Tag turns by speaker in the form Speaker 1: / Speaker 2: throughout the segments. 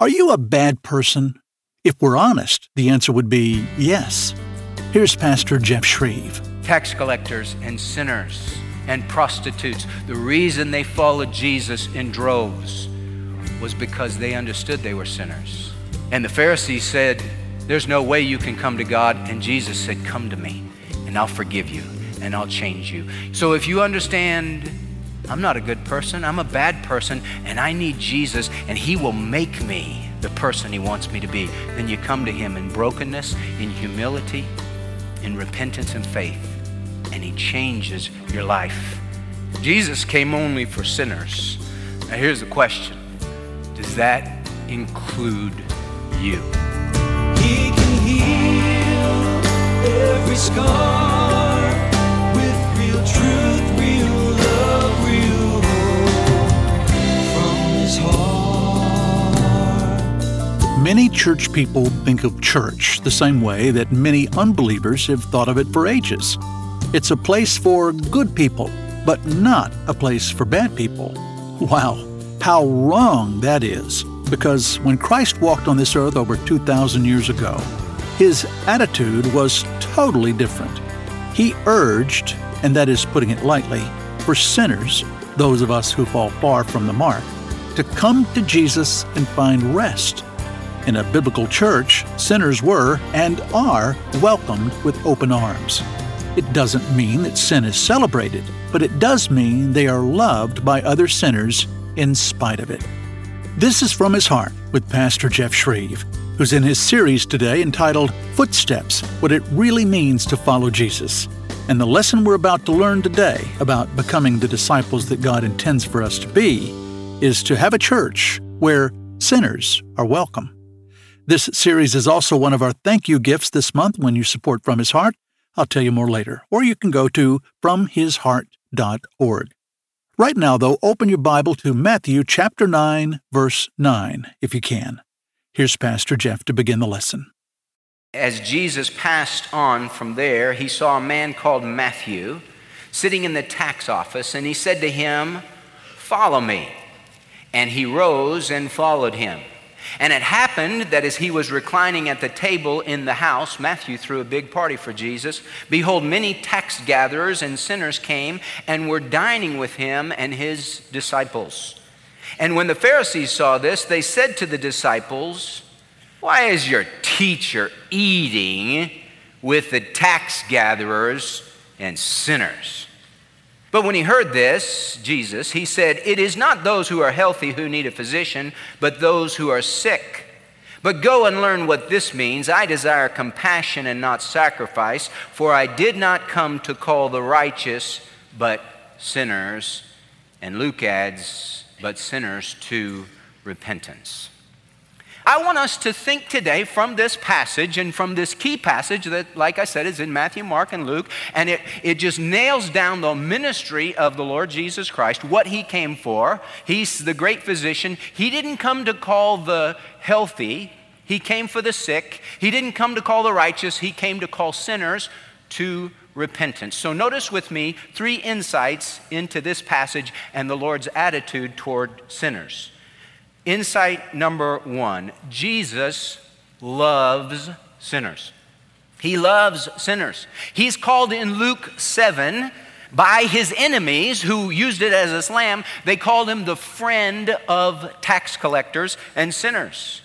Speaker 1: Are you a bad person? If we're honest, the answer would be yes. Here's Pastor Jeff Schreve.
Speaker 2: Tax collectors and sinners and prostitutes, the reason they followed Jesus in droves was because they understood they were sinners. And the Pharisees said, There's no way you can come to God. And Jesus said, Come to me, and I'll forgive you, and I'll change you. So if you understand, I'm not a good person, I'm a bad person, and I need Jesus, and He will make me the person He wants me to be, then you come to Him in brokenness, in humility, in repentance and faith, and He changes your life. Jesus came only for sinners. Now here's the question Does that include you?
Speaker 3: He can heal every scar
Speaker 1: Many church people think of church the same way that many unbelievers have thought of it for ages. It's a place for good people, but not a place for bad people. Wow, how wrong that is. Because when Christ walked on this earth over 2,000 years ago, his attitude was totally different. He urged, and that is putting it lightly, for sinners, those of us who fall far from the mark, to come to Jesus and find rest. In a biblical church, sinners were and are welcomed with open arms. It doesn't mean that sin is celebrated, but it does mean they are loved by other sinners in spite of it. This is From His Heart with Pastor Jeff Schreve, who's in his series today entitled Footsteps What It Really Means to Follow Jesus. And the lesson we're about to learn today about becoming the disciples that God intends for us to be is to have a church where sinners are welcome. This series is also one of our thank you gifts this month when you support From His Heart. I'll tell you more later. Or you can go to fromhisheart.org. Right now, though, open your Bible to Matthew chapter 9, verse 9, if you can. Here's Pastor Jeff to begin the lesson.
Speaker 2: As Jesus passed on from there, he saw a man called Matthew sitting in the tax office, and he said to him, Follow me. And he rose and followed him. And it happened that as he was reclining at the table in the house, Matthew threw a big party for Jesus. Behold, many tax gatherers and sinners came and were dining with him and his disciples. And when the Pharisees saw this, they said to the disciples, Why is your teacher eating with the tax gatherers and sinners? But when he heard this, Jesus, he said, It is not those who are healthy who need a physician, but those who are sick. But go and learn what this means. I desire compassion and not sacrifice, for I did not come to call the righteous, but sinners. And Luke adds, but sinners to repentance. I want us to think today from this passage and from this key passage that, like I said, is in Matthew, Mark, and Luke, and it, it just nails down the ministry of the Lord Jesus Christ, what he came for. He's the great physician. He didn't come to call the healthy, he came for the sick. He didn't come to call the righteous, he came to call sinners to repentance. So notice with me three insights into this passage and the Lord's attitude toward sinners. Insight number one Jesus loves sinners. He loves sinners. He's called in Luke 7 by his enemies who used it as a slam, they called him the friend of tax collectors and sinners.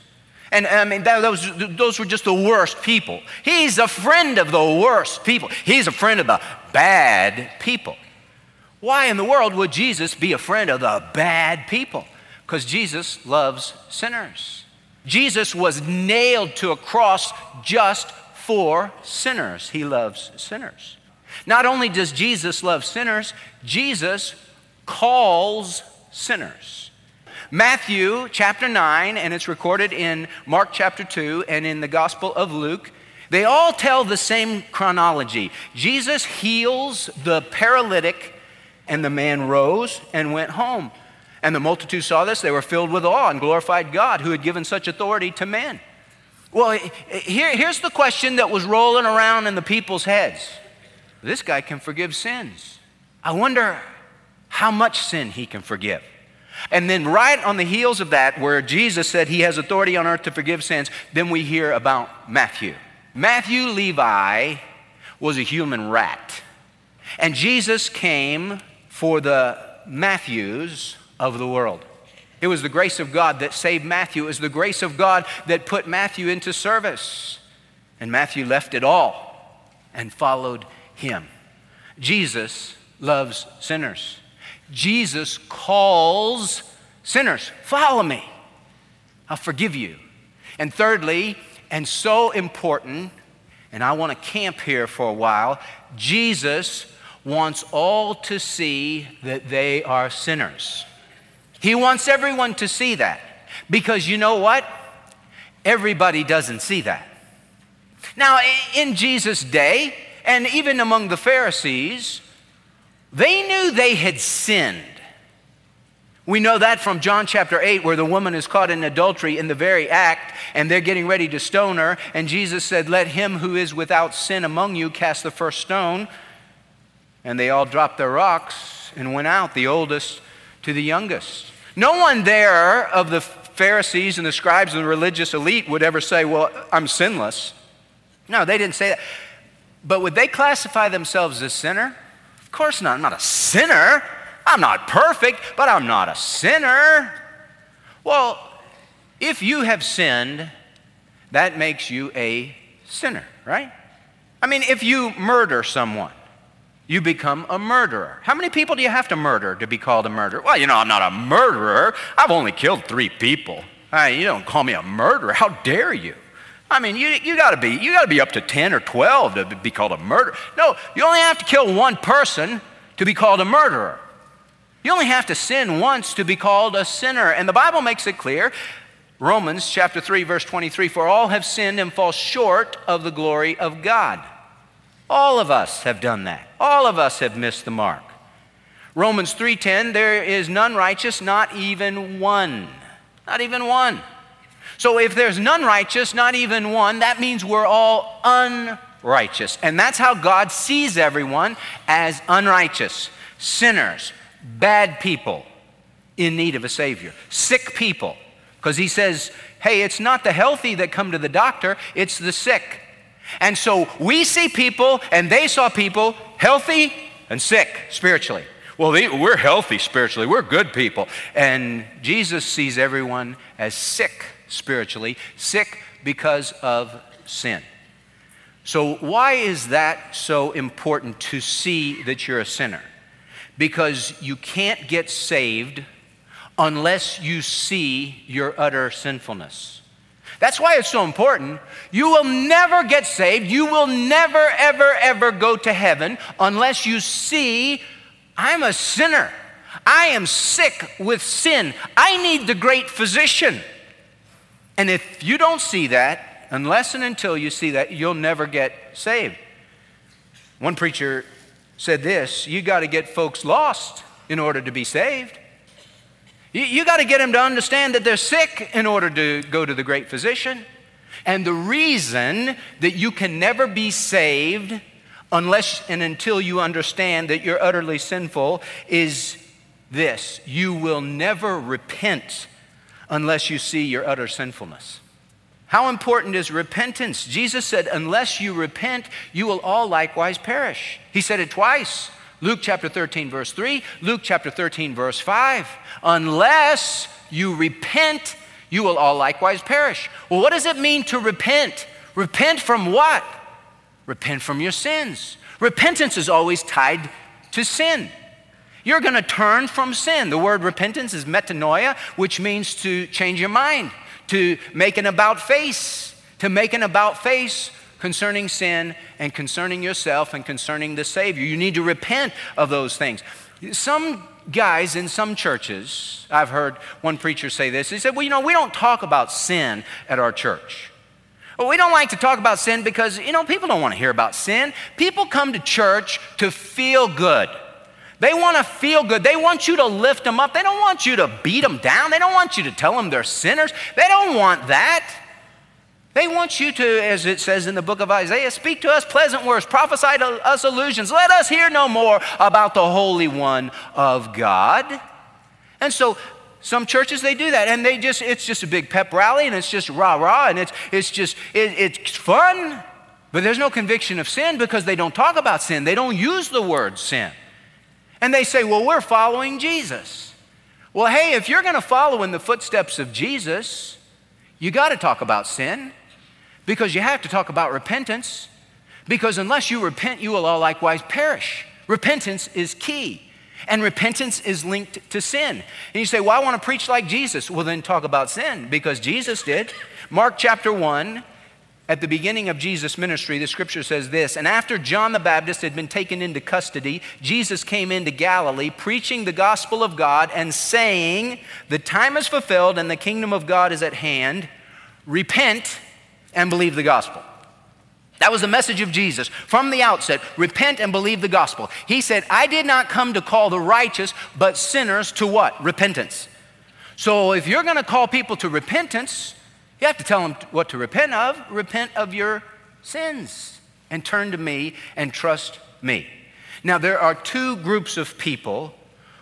Speaker 2: And I mean, that, those, those were just the worst people. He's a friend of the worst people. He's a friend of the bad people. Why in the world would Jesus be a friend of the bad people? Because Jesus loves sinners. Jesus was nailed to a cross just for sinners. He loves sinners. Not only does Jesus love sinners, Jesus calls sinners. Matthew chapter 9, and it's recorded in Mark chapter 2 and in the Gospel of Luke, they all tell the same chronology. Jesus heals the paralytic, and the man rose and went home. And the multitude saw this, they were filled with awe and glorified God who had given such authority to men. Well, here, here's the question that was rolling around in the people's heads this guy can forgive sins. I wonder how much sin he can forgive. And then, right on the heels of that, where Jesus said he has authority on earth to forgive sins, then we hear about Matthew. Matthew Levi was a human rat. And Jesus came for the Matthews of the world. It was the grace of God that saved Matthew. It was the grace of God that put Matthew into service. And Matthew left it all and followed him. Jesus loves sinners. Jesus calls sinners, follow me. I'll forgive you. And thirdly, and so important, and I want to camp here for a while, Jesus wants all to see that they are sinners. He wants everyone to see that. Because you know what? Everybody doesn't see that. Now, in Jesus' day, and even among the Pharisees, they knew they had sinned. We know that from John chapter 8, where the woman is caught in adultery in the very act, and they're getting ready to stone her. And Jesus said, Let him who is without sin among you cast the first stone. And they all dropped their rocks and went out, the oldest to the youngest. No one there of the Pharisees and the scribes and the religious elite would ever say, Well, I'm sinless. No, they didn't say that. But would they classify themselves as sinner? Of course not. I'm not a sinner. I'm not perfect, but I'm not a sinner. Well, if you have sinned, that makes you a sinner, right? I mean, if you murder someone, you become a murderer. How many people do you have to murder to be called a murderer? Well, you know, I'm not a murderer. I've only killed three people. you don't call me a murderer. How dare you? I mean, you, you gotta be you gotta be up to 10 or 12 to be called a murderer. No, you only have to kill one person to be called a murderer. You only have to sin once to be called a sinner. And the Bible makes it clear. Romans chapter 3 verse 23 for all have sinned and fall short of the glory of God. All of us have done that. All of us have missed the mark. Romans 3:10 there is none righteous not even one. Not even one. So if there's none righteous, not even one, that means we're all unrighteous. And that's how God sees everyone as unrighteous, sinners, bad people in need of a Savior, sick people. Because he says, hey, it's not the healthy that come to the doctor, it's the sick. And so we see people, and they saw people healthy and sick spiritually. Well, they, we're healthy spiritually, we're good people. And Jesus sees everyone as sick spiritually, sick because of sin. So, why is that so important to see that you're a sinner? because you can't get saved unless you see your utter sinfulness. That's why it's so important. You will never get saved. You will never, ever, ever go to heaven unless you see I'm a sinner. I am sick with sin. I need the great physician. And if you don't see that, unless and until you see that, you'll never get saved. One preacher said this you got to get folks lost in order to be saved. You, you got to get them to understand that they're sick in order to go to the great physician. And the reason that you can never be saved unless and until you understand that you're utterly sinful is this you will never repent unless you see your utter sinfulness. How important is repentance? Jesus said, Unless you repent, you will all likewise perish. He said it twice. Luke chapter 13, verse 3, Luke chapter 13, verse 5. Unless you repent, you will all likewise perish. Well, what does it mean to repent? Repent from what? Repent from your sins. Repentance is always tied to sin. You're going to turn from sin. The word repentance is metanoia, which means to change your mind to make an about face, to make an about face concerning sin and concerning yourself and concerning the Savior. You need to repent of those things. Some guys in some churches, I've heard one preacher say this. He said, Well, you know, we don't talk about sin at our church. Well, we don't like to talk about sin because, you know, people don't want to hear about sin. People come to church to feel good. They want to feel good. They want you to lift them up. They don't want you to beat them down. They don't want you to tell them they're sinners. They don't want that. They want you to, as it says in the book of Isaiah, speak to us pleasant words, prophesy to us illusions. Let us hear no more about the Holy One of God. And so Some churches they do that, and they just it's just a big pep rally, and it's just rah rah, and it's it's just it, it's fun, but there's no conviction of sin because they don't talk about sin. They don't use the word sin, and they say, "Well, we're following Jesus." Well, hey, if you're going to follow in the footsteps of Jesus, you got to talk about sin because you have to talk about repentance. Because unless you repent, you will all likewise perish. Repentance is key. And repentance is linked to sin. And you say, Well, I want to preach like Jesus. Well, then talk about sin because Jesus did. Mark chapter 1, at the beginning of Jesus' ministry, the scripture says this And after John the Baptist had been taken into custody, Jesus came into Galilee, preaching the gospel of God and saying, The time is fulfilled and the kingdom of God is at hand. Repent and believe the gospel. That was the message of Jesus from the outset repent and believe the gospel. He said, I did not come to call the righteous, but sinners to what? Repentance. So if you're going to call people to repentance, you have to tell them what to repent of. Repent of your sins and turn to me and trust me. Now, there are two groups of people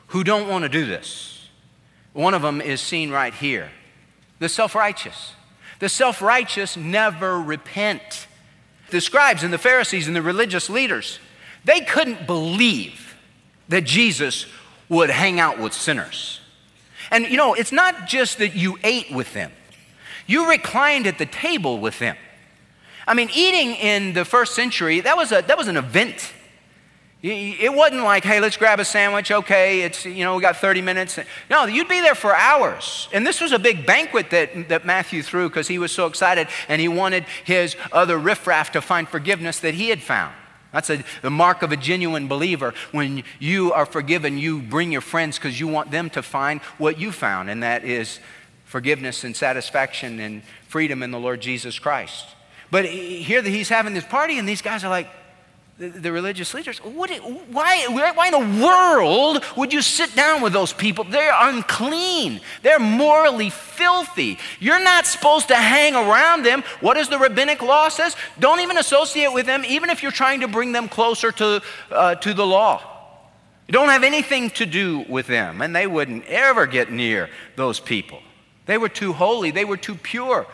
Speaker 2: who don't want to do this. One of them is seen right here the self righteous. The self righteous never repent the scribes and the Pharisees and the religious leaders, they couldn't believe that Jesus would hang out with sinners. And you know, it's not just that you ate with them, you reclined at the table with them. I mean, eating in the first century, that was, a, that was an event. It wasn't like, hey, let's grab a sandwich. Okay, it's, you know, we got 30 minutes. No, you'd be there for hours. And this was a big banquet that, that Matthew threw because he was so excited and he wanted his other riffraff to find forgiveness that he had found. That's a, the mark of a genuine believer. When you are forgiven, you bring your friends because you want them to find what you found, and that is forgiveness and satisfaction and freedom in the Lord Jesus Christ. But here he's having this party, and these guys are like, the, religious leaders, what, why, why in the world would you sit down with those people? They're unclean. They're morally filthy. You're not supposed to hang around them. What does the rabbinic law says? Don't even associate with them, even if you're trying to bring them closer to, uh, to the law. You don't have anything to do with them, and they wouldn't ever get near those people. They were too holy, they were too pure.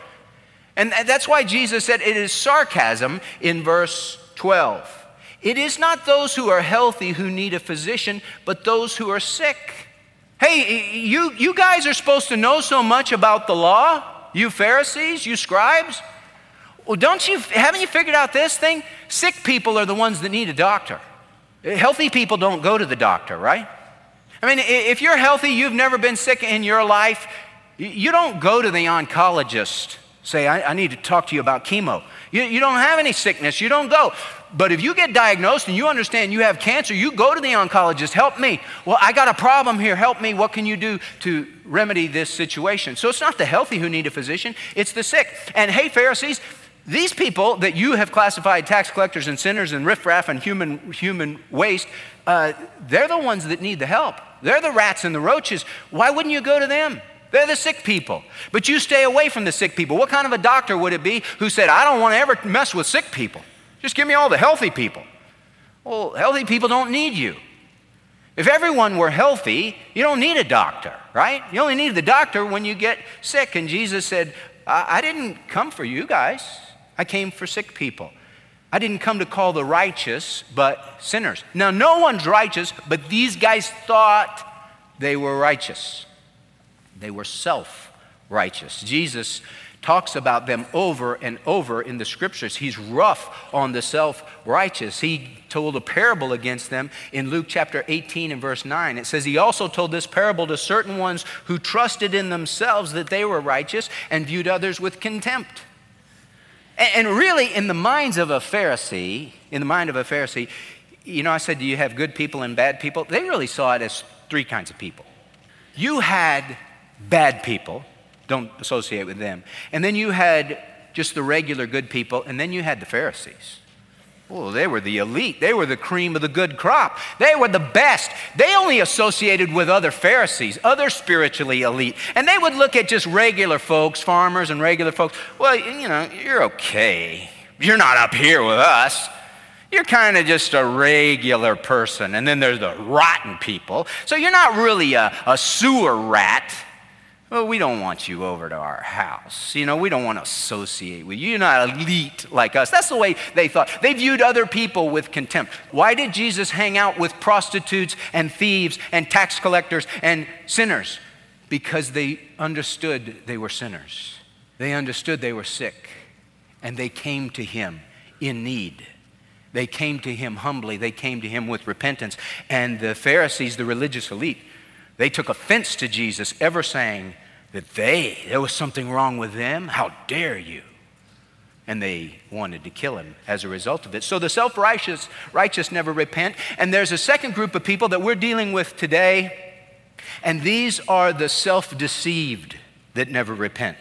Speaker 2: And that's why Jesus said it is sarcasm in verse 12. It is not those who are healthy who need a physician, but those who are sick. Hey, you, you guys are supposed to know so much about the law, you Pharisees, you scribes. Well, don't you, haven't you figured out this thing? Sick people are the ones that need a doctor. Eh, healthy people don't go to the doctor, right? I mean, if you're healthy, you've never been sick in your life, you don't go to the oncologist, say, I, I need to talk to you about chemo. You, you don't have any sickness, you don't go. But if you get diagnosed and you understand you have cancer, you go to the oncologist, help me. Well, I got a problem here, help me. What can you do to remedy this situation? So it's not the healthy who need a physician, it's the sick. And hey, Pharisees, these people that you have classified tax collectors and sinners and riffraff and human, human waste, uh, they're the ones that need the help. They're the rats and the roaches. Why wouldn't you go to them? They're the sick people. But you stay away from the sick people. What kind of a doctor would it be who said, I don't want to ever mess with sick people? Just give me all the healthy people. Well, healthy people don't need you. If everyone were healthy, you don't need a doctor, right? You only need the doctor when you get sick. And Jesus said, I, I didn't come for you guys, I came for sick people. I didn't come to call the righteous, but sinners. Now, no one's righteous, but these guys thought they were righteous. They were self righteous. Jesus talks about them over and over in the scriptures. He's rough on the self righteous. He told a parable against them in Luke chapter 18 and verse 9. It says, He also told this parable to certain ones who trusted in themselves that they were righteous and viewed others with contempt. And really, in the minds of a Pharisee, in the mind of a Pharisee, you know, I said, Do you have good people and bad people? They really saw it as three kinds of people. You had bad people don't associate with them. And then you had just the regular good people, and then you had the Pharisees. Oh, they were the elite. They were the cream of the good crop. They were the best. They only associated with other Pharisees, other spiritually elite. And they would look at just regular folks, farmers and regular folks. Well, you know, you're okay. You're not up here with us. You're kind of just a regular person. And then there's the rotten people. So you're not really a, a sewer rat. Well, we don't want you over to our house. You know, we don't want to associate with you. You're not elite like us. That's the way they thought. They viewed other people with contempt. Why did Jesus hang out with prostitutes and thieves and tax collectors and sinners? Because they understood they were sinners. They understood they were sick, and they came to him in need. They came to him humbly. They came to him with repentance. And the Pharisees, the religious elite, they took offense to Jesus ever saying that they, there was something wrong with them. How dare you? And they wanted to kill him as a result of it. So the self righteous righteous never repent. And there's a second group of people that we're dealing with today, and these are the self deceived that never repent.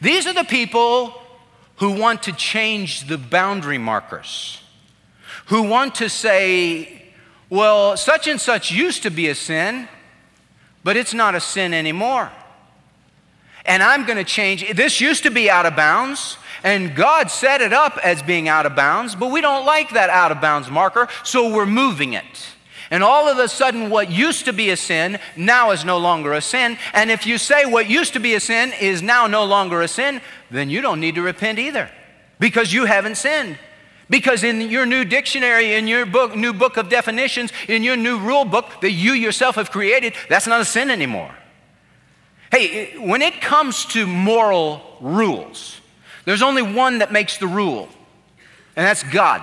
Speaker 2: These are the people who want to change the boundary markers, who want to say, well, such and such used to be a sin, but it's not a sin anymore. And I'm going to change. This used to be out of bounds, and God set it up as being out of bounds, but we don't like that out of bounds marker, so we're moving it. And all of a sudden, what used to be a sin now is no longer a sin. And if you say what used to be a sin is now no longer a sin, then you don't need to repent either because you haven't sinned. Because in your new dictionary, in your book, new book of definitions, in your new rule book that you yourself have created, that's not a sin anymore. Hey, when it comes to moral rules, there's only one that makes the rule, and that's God.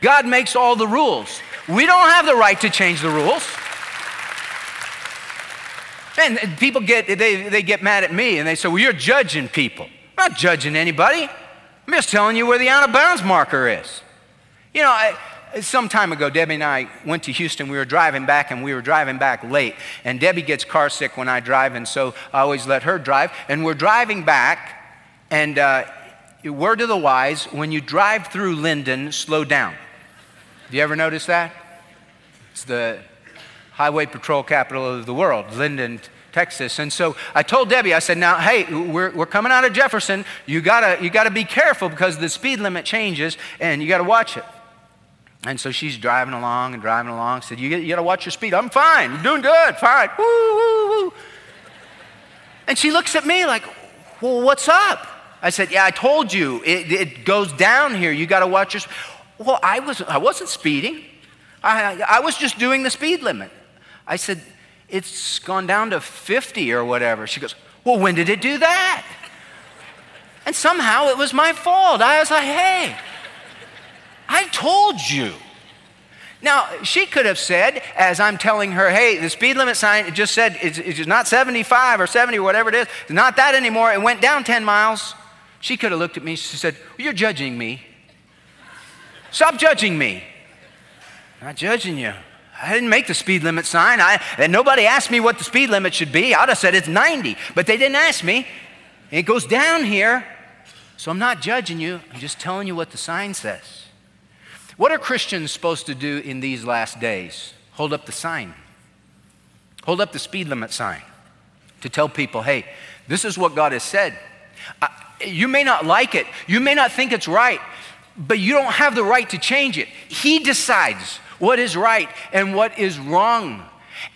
Speaker 2: God makes all the rules. We don't have the right to change the rules. And people get, they, they get mad at me and they say, Well, you're judging people. I'm not judging anybody. I'm just telling you where the out of bounds marker is. You know, I, some time ago, Debbie and I went to Houston. We were driving back, and we were driving back late. And Debbie gets car sick when I drive, and so I always let her drive. And we're driving back, and uh, word to the wise when you drive through Linden, slow down. Do you ever notice that? It's the highway patrol capital of the world, Linden, Texas. And so I told Debbie, I said, now, hey, we're, we're coming out of Jefferson. You gotta, you gotta be careful because the speed limit changes and you gotta watch it. And so she's driving along and driving along. Said, you, you gotta watch your speed. I'm fine. You're doing good. Fine. Woo, woo, woo. And she looks at me like, well, what's up? I said, yeah, I told you. It, it goes down here. You gotta watch your Well, I, was, I wasn't speeding. I, I was just doing the speed limit. I said, it's gone down to 50 or whatever. She goes, Well, when did it do that? And somehow it was my fault. I was like, Hey, I told you. Now, she could have said, as I'm telling her, hey, the speed limit sign it just said it's, it's not 75 or 70 or whatever it is. It's not that anymore. It went down 10 miles. She could have looked at me. She said, well, You're judging me. Stop judging me. Not judging you. I didn't make the speed limit sign. I, and nobody asked me what the speed limit should be. I'd have said it's 90, but they didn't ask me. It goes down here. So I'm not judging you. I'm just telling you what the sign says. What are Christians supposed to do in these last days? Hold up the sign. Hold up the speed limit sign to tell people, hey, this is what God has said. Uh, you may not like it, you may not think it's right, but you don't have the right to change it. He decides what is right and what is wrong.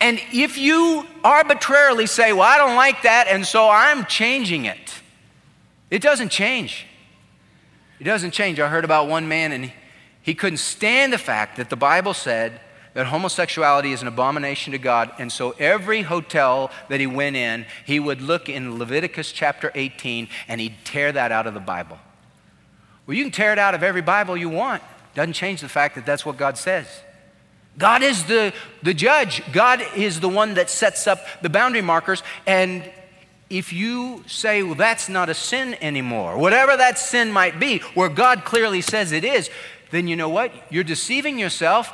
Speaker 2: And if you arbitrarily say, Well, I don't like that, and so I'm changing it, it doesn't change. It doesn't change. I heard about one man, and he couldn't stand the fact that the Bible said that homosexuality is an abomination to God. And so every hotel that he went in, he would look in Leviticus chapter 18 and he'd tear that out of the Bible. Well, you can tear it out of every Bible you want. Doesn't change the fact that that's what God says. God is the, the judge. God is the one that sets up the boundary markers. And if you say, well, that's not a sin anymore, whatever that sin might be, where God clearly says it is, then you know what? You're deceiving yourself.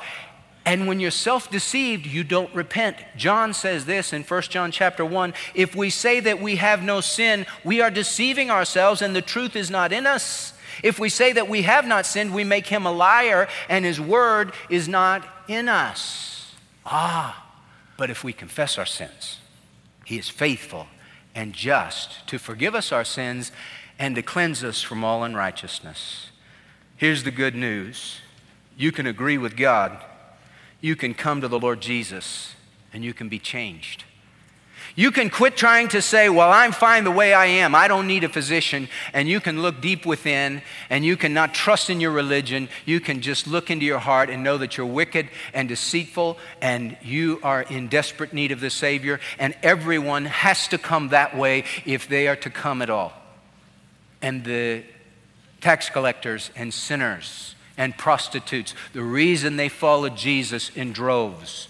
Speaker 2: And when you're self-deceived, you don't repent. John says this in 1 John chapter 1, if we say that we have no sin, we are deceiving ourselves and the truth is not in us. If we say that we have not sinned, we make him a liar and his word is not in us. Ah, but if we confess our sins, he is faithful and just to forgive us our sins and to cleanse us from all unrighteousness. Here's the good news you can agree with God, you can come to the Lord Jesus, and you can be changed. You can quit trying to say, Well, I'm fine the way I am. I don't need a physician. And you can look deep within and you can not trust in your religion. You can just look into your heart and know that you're wicked and deceitful and you are in desperate need of the Savior. And everyone has to come that way if they are to come at all. And the tax collectors and sinners and prostitutes, the reason they followed Jesus in droves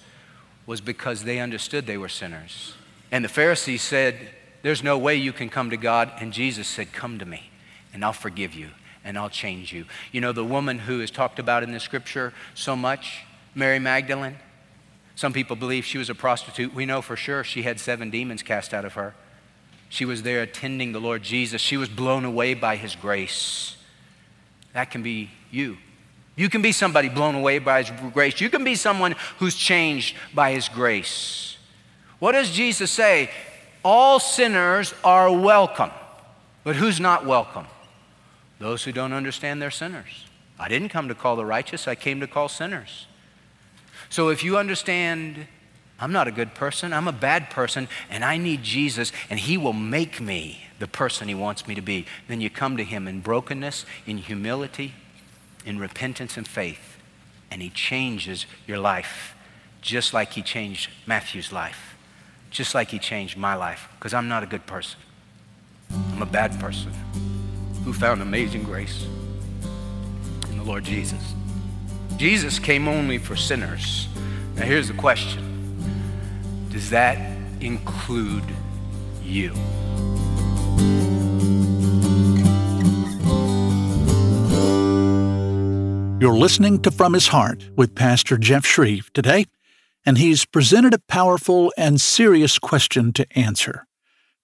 Speaker 2: was because they understood they were sinners. And the Pharisees said, There's no way you can come to God. And Jesus said, Come to me, and I'll forgive you, and I'll change you. You know, the woman who is talked about in the scripture so much, Mary Magdalene, some people believe she was a prostitute. We know for sure she had seven demons cast out of her. She was there attending the Lord Jesus. She was blown away by his grace. That can be you. You can be somebody blown away by his grace. You can be someone who's changed by his grace. What does Jesus say? All sinners are welcome. But who's not welcome? Those who don't understand they're sinners. I didn't come to call the righteous, I came to call sinners. So if you understand, I'm not a good person, I'm a bad person, and I need Jesus, and He will make me the person He wants me to be, then you come to Him in brokenness, in humility, in repentance and faith, and He changes your life just like He changed Matthew's life just like He changed my life, because I'm not a good person. I'm a bad person who found amazing grace in the Lord Jesus. Jesus came only for sinners. Now, here's the question Does that include you?
Speaker 1: You're listening to From His Heart with Pastor Jeff Schreve today and he's presented a powerful and serious question to answer.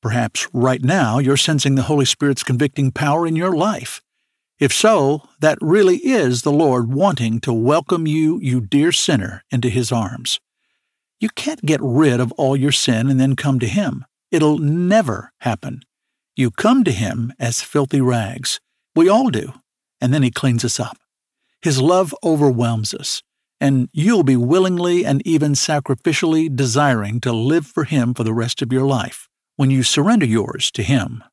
Speaker 1: Perhaps right now you're sensing the Holy Spirit's convicting power in your life. If so, that really is the Lord wanting to welcome you, you dear sinner, into His arms. You can't get rid of all your sin and then come to Him. It'll never happen. You come to Him as filthy rags. We all do. And then He cleans us up. His love overwhelms us and you'll be willingly and even sacrificially desiring to live for Him for the rest of your life when you surrender yours to Him.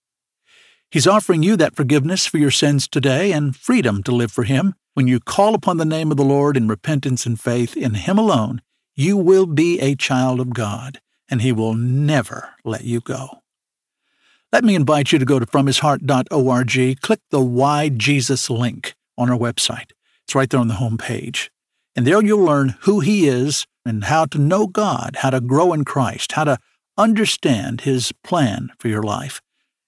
Speaker 1: He's offering you that forgiveness for your sins today and freedom to live for Him. When you call upon the name of the Lord in repentance and faith in Him alone, you will be a child of God, and He will never let you go. Let me invite you to go to fromhisheart.org, click the Why Jesus link on our website. It's right there on the home page. And there you'll learn who He is and how to know God, how to grow in Christ, how to understand His plan for your life,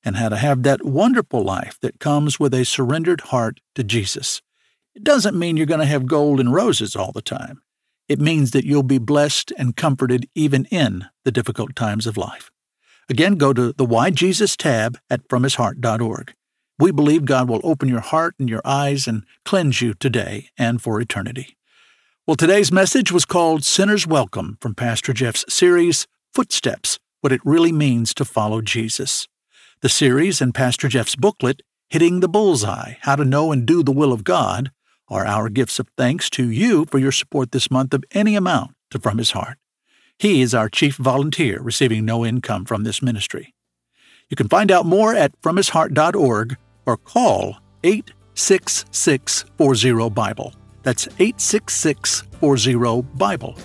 Speaker 1: and how to have that wonderful life that comes with a surrendered heart to Jesus. It doesn't mean you're going to have gold and roses all the time. It means that you'll be blessed and comforted even in the difficult times of life. Again, go to the Why Jesus tab at FromHisHeart.org. We believe God will open your heart and your eyes and cleanse you today and for eternity. Well, today's message was called Sinner's Welcome from Pastor Jeff's series, Footsteps What It Really Means to Follow Jesus. The series and Pastor Jeff's booklet, Hitting the Bullseye How to Know and Do the Will of God, are our gifts of thanks to you for your support this month of any amount to From His Heart. He is our chief volunteer, receiving no income from this ministry. You can find out more at fromhisheart.org or call 866 40 Bible. That's 866 40 Bible.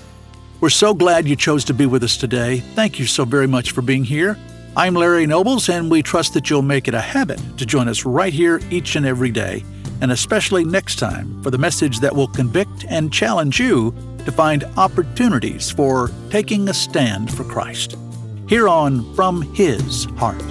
Speaker 1: We're so glad you chose to be with us today. Thank you so very much for being here. I'm Larry Nobles, and we trust that you'll make it a habit to join us right here each and every day, and especially next time for the message that will convict and challenge you to find opportunities for taking a stand for Christ. Here on From His Heart.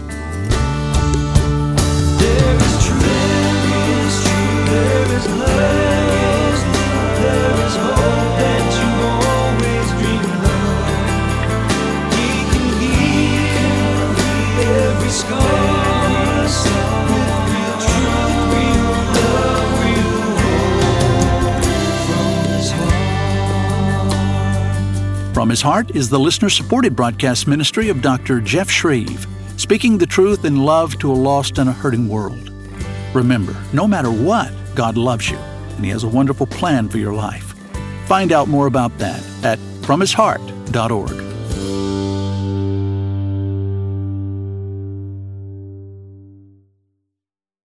Speaker 3: From His Heart
Speaker 1: is the listener supported broadcast ministry of Dr. Jeff Schreve, speaking the truth in love to a lost and a hurting world. Remember, no matter what, God loves you, and He has a wonderful plan for your life. Find out more about that at fromhisheart.org.